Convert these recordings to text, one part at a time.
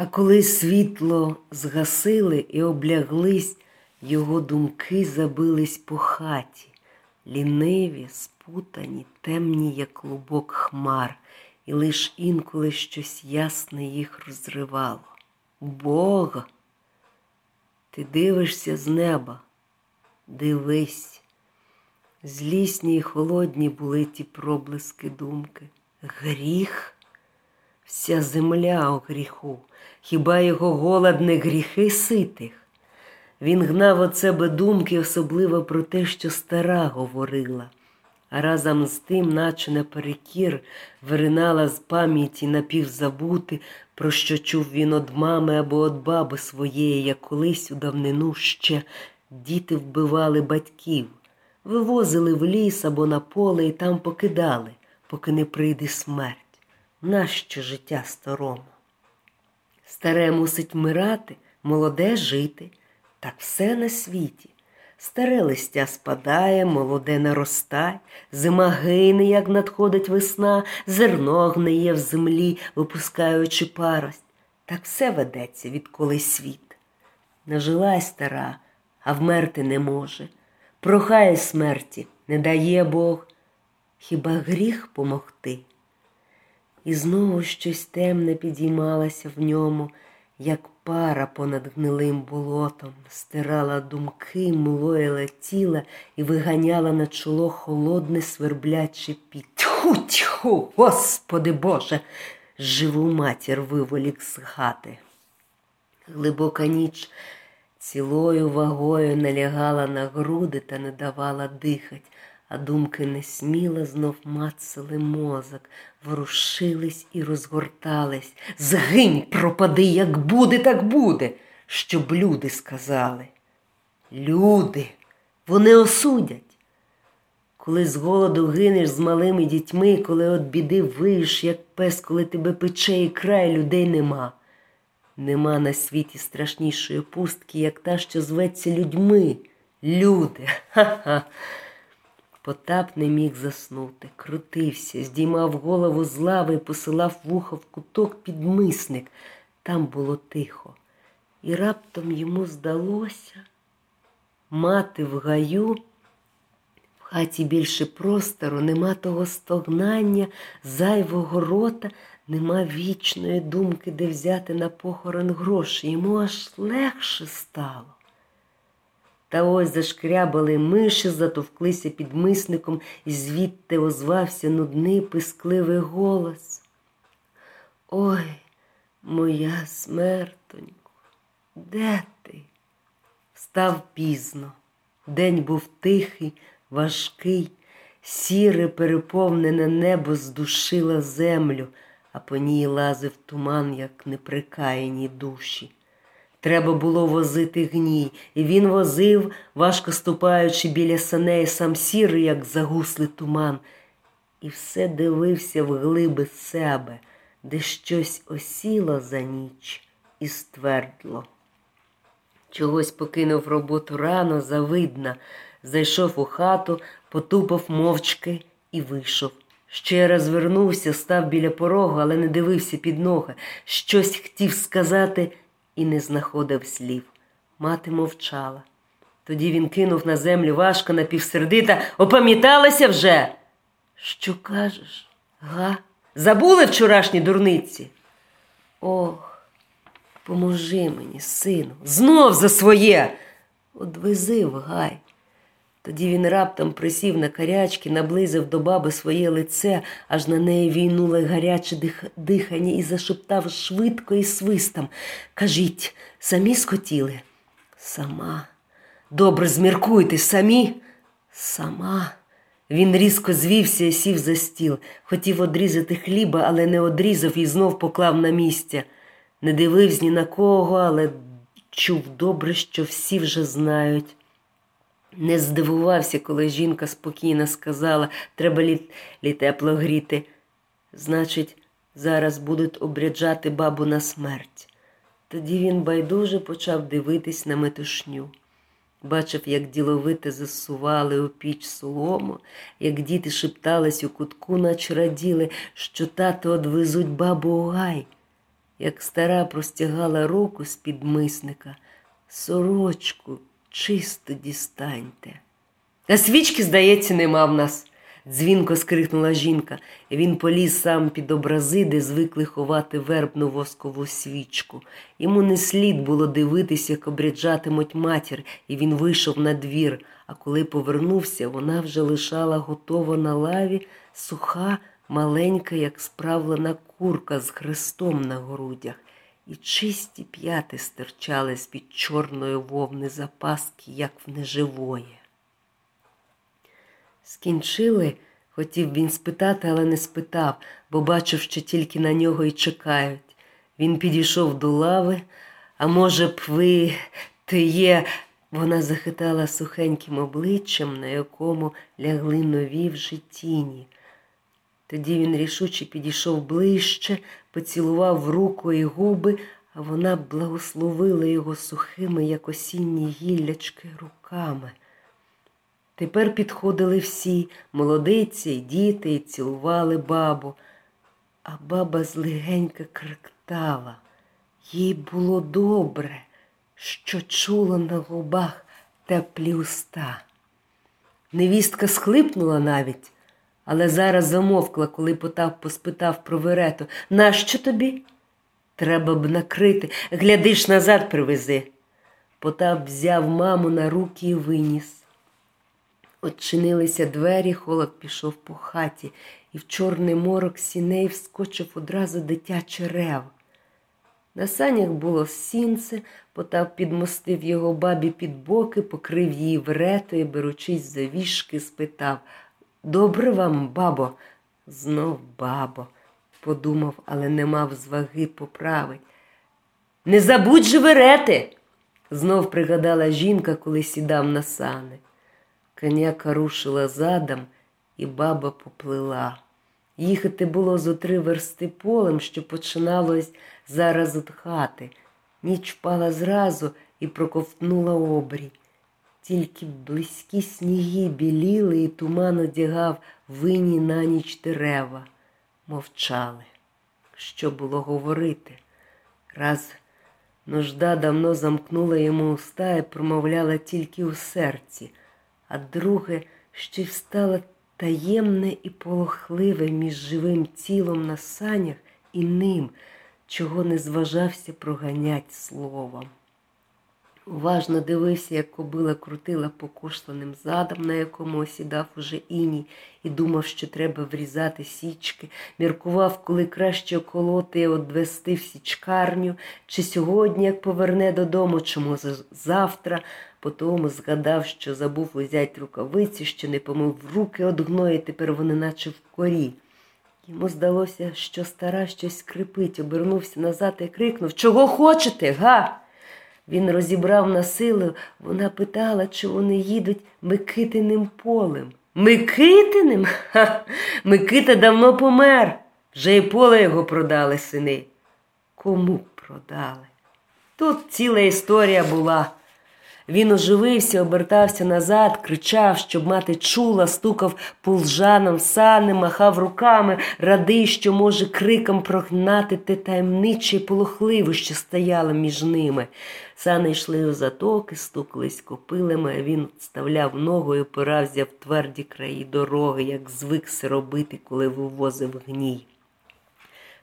А коли світло згасили і обляглись, його думки забились по хаті, ліниві, спутані, темні, як клубок хмар, і лиш інколи щось ясне їх розривало. Бога, ти дивишся з неба, дивись. Злісні й холодні були ті проблиски думки. Гріх, вся земля у гріху, хіба його голод не гріхи ситих? Він гнав от себе думки, особливо про те, що стара говорила, а разом з тим, наче наперекір, виринала з пам'яті напівзабути, про що чув він од мами або од баби своєї, як колись у давнину ще діти вбивали батьків, вивозили в ліс або на поле і там покидали, поки не прийде смерть. Нащо життя старому? Старе мусить вмирати, молоде жити. Так все на світі. Старе листя спадає, молоде наростає, зима гине, як надходить весна, зерно гниє в землі, випускаючи парость. Так все ведеться, відколи світ. Нажилась стара, а вмерти не може. Прохає смерті, не дає Бог. Хіба гріх помогти? І знову щось темне підіймалося в ньому як пара понад гнилим болотом, стирала думки, млоїла тіла і виганяла на чоло холодне свербляче піт. Тьху, тьху, Господи Боже, живу матір виволік з хати. Глибока ніч цілою вагою налягала на груди та не давала дихать а думки несміло знов мацали мозок, ворушились і розгортались. Згинь, пропади, як буде, так буде, щоб люди сказали. Люди, вони осудять. Коли з голоду гинеш з малими дітьми, коли от біди виєш, як пес, коли тебе пече і край людей нема. Нема на світі страшнішої пустки, як та, що зветься людьми. Люди. Ха-ха. Потап не міг заснути, крутився, здіймав голову з лави і посилав вухо в куток підмисник. Там було тихо. І раптом йому здалося мати в гаю, в хаті більше простору, нема того стогнання, зайвого рота, нема вічної думки, де взяти на похорон гроші. Йому аж легше стало. Та ось зашкрябали миші, затовклися під мисником, і звідти озвався нудний пискливий голос. Ой, моя смертонько, де ти? Встав пізно. День був тихий, важкий, сіре, переповнене небо здушило землю, а по ній лазив туман, як неприкаяні душі. Треба було возити гній, і він возив, важко ступаючи біля саней, сам сірий, як загуслий туман, і все дивився в глиби себе, де щось осіло за ніч і ствердло. Чогось покинув роботу рано, завидна, зайшов у хату, потупав мовчки і вийшов. Ще раз вернувся, став біля порогу, але не дивився під ноги. Щось хотів сказати і не знаходив слів. Мати мовчала. Тоді він кинув на землю важко напівсердита. Опам'яталася вже? Що кажеш? Га? Забули вчорашні дурниці? Ох, поможи мені, сину, знов за своє. Одвези в гай. Тоді він раптом присів на карячки, наблизив до баби своє лице, аж на неї війнуло гаряче дих... дихання і зашептав швидко і свистом. Кажіть, самі схотіли? Сама. Добре, зміркуйте, самі? Сама. Він різко звівся і сів за стіл. Хотів одрізати хліба, але не одрізав і знов поклав на місця. Не дивився ні на кого, але чув добре, що всі вже знають. Не здивувався, коли жінка спокійно сказала, треба лі, лі тепло гріти. Значить, зараз будуть обряджати бабу на смерть. Тоді він байдуже почав дивитись на метушню. Бачив, як діловито засували у піч солому, як діти шептались у кутку, наче раділи, що тато одвезуть бабу у гай. як стара простягала руку з під мисника. Сорочку чисто дістаньте. А свічки, здається, нема в нас, дзвінко скрикнула жінка, він поліз сам під образи, де звикли ховати вербну воскову свічку. Йому не слід було дивитися, як обряджатимуть матір, і він вийшов на двір. А коли повернувся, вона вже лишала готова на лаві, суха, маленька, як справлена курка з хрестом на грудях, і чисті п'яти стирчали з-під чорної вовни запаски, як в неживої. Скінчили, хотів він спитати, але не спитав, бо бачив, що тільки на нього й чекають. Він підійшов до лави, а може б, ви ти є. Вона захитала сухеньким обличчям, на якому лягли нові вже тіні. Тоді він рішуче підійшов ближче, поцілував руку і губи, а вона благословила його сухими, як осінні гіллячки, руками. Тепер підходили всі молодиці, й діти, і цілували бабу, а баба злегенька кректала. Їй було добре, що чула на губах теплі уста. Невістка схлипнула навіть, але зараз замовкла, коли Потап поспитав про верету. Нащо тобі? Треба б накрити. Глядиш, назад привези. Потап взяв маму на руки і виніс. Отчинилися двері, холод пішов по хаті, і в чорний морок сіней вскочив одразу дитячий рев. На санях було сінце, Потап підмостив його бабі під боки, покрив її вретою, беручись за вішки, спитав Добре вам, бабо? Знов бабо, подумав, але не мав зваги поправить. Не забудь же верети, знов пригадала жінка, коли сідав на сани. Коняка рушила задом, і баба поплила. Їхати було зо три версти полем, що починалось зараз від хати. Ніч впала зразу і проковтнула обрій. Тільки близькі сніги біліли, і туман одягав вині на ніч дерева. Мовчали. Що було говорити? Раз нужда давно замкнула йому уста і промовляла тільки у серці а друге, ще й встало таємне і полохливе між живим тілом на санях і ним, чого не зважався проганять словом. Уважно дивився, як кобила крутила покошленим задом, на якому осідав уже іній, і думав, що треба врізати січки, міркував, коли краще околоти і одвести в січкарню, чи сьогодні, як поверне додому, чому завтра. Потому згадав, що забув узять рукавиці, що не помив руки од гної, тепер вони наче в корі. Йому здалося, що стара щось скрипить, обернувся назад і крикнув Чого хочете, га? Він розібрав на силу, вона питала, чи вони їдуть Микитиним полем. Микитиним? Ха! Микита давно помер. Вже й поле його продали сини. Кому продали? Тут ціла історія була. Він оживився, обертався назад, кричав, щоб мати чула, стукав пулжаном сани, махав руками, радий, що може криком прогнати те таємниче і полохливе, що стояло між ними. Сани йшли у затоки, стукались копилами, він вставляв ногу і опирався в тверді краї дороги, як звик се робити, коли вивозив гній.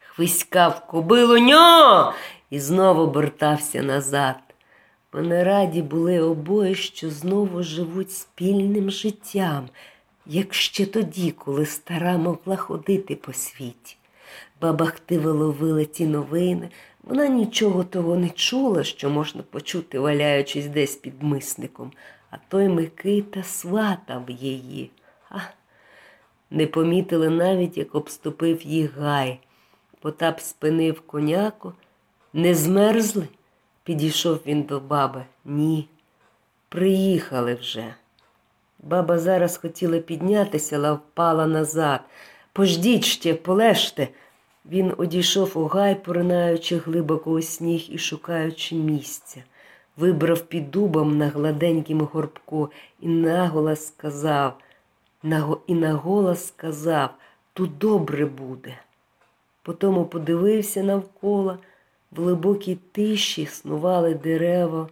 Хвиськав кобилу ньо і знову обертався назад. Вони раді були обоє, що знову живуть спільним життям, як ще тоді, коли стара могла ходити по світі. Баба хтиво ловила ті новини, вона нічого того не чула, що можна почути, валяючись десь під мисником, а той Микита сватав її. А не помітили навіть, як обступив їх гай. Потап спинив коняку, не змерзли. Підійшов він до баби. Ні. Приїхали вже. Баба зараз хотіла піднятися, але впала назад. Пождіть ще, полежте. Він одійшов у гай, поринаючи глибоко у сніг і шукаючи місця. Вибрав під дубом на гладенькім горбку і наголос сказав, і наголос сказав, тут добре буде. Потому подивився навколо В глибокій тиші снували дерева,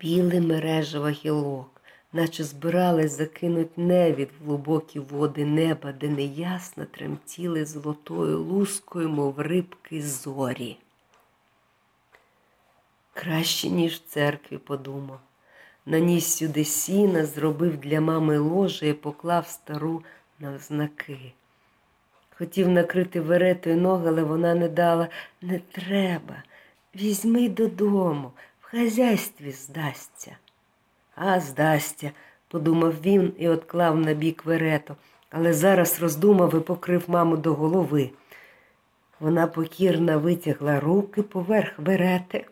біле мережево гілок, наче збирались закинуть невід в глибокі води неба, де неясно тремтіли золотою лускою, мов рибки зорі. Краще, ніж в церкві, подумав. Наніс сюди сіна, зробив для мами ложе і поклав стару на знаки. Хотів накрити веретою ноги, але вона не дала. Не треба. Візьми додому, в хазяйстві здасться. А, здасться, подумав він і отклав на бік верето, але зараз роздумав і покрив маму до голови. Вона покірно витягла руки поверх верети.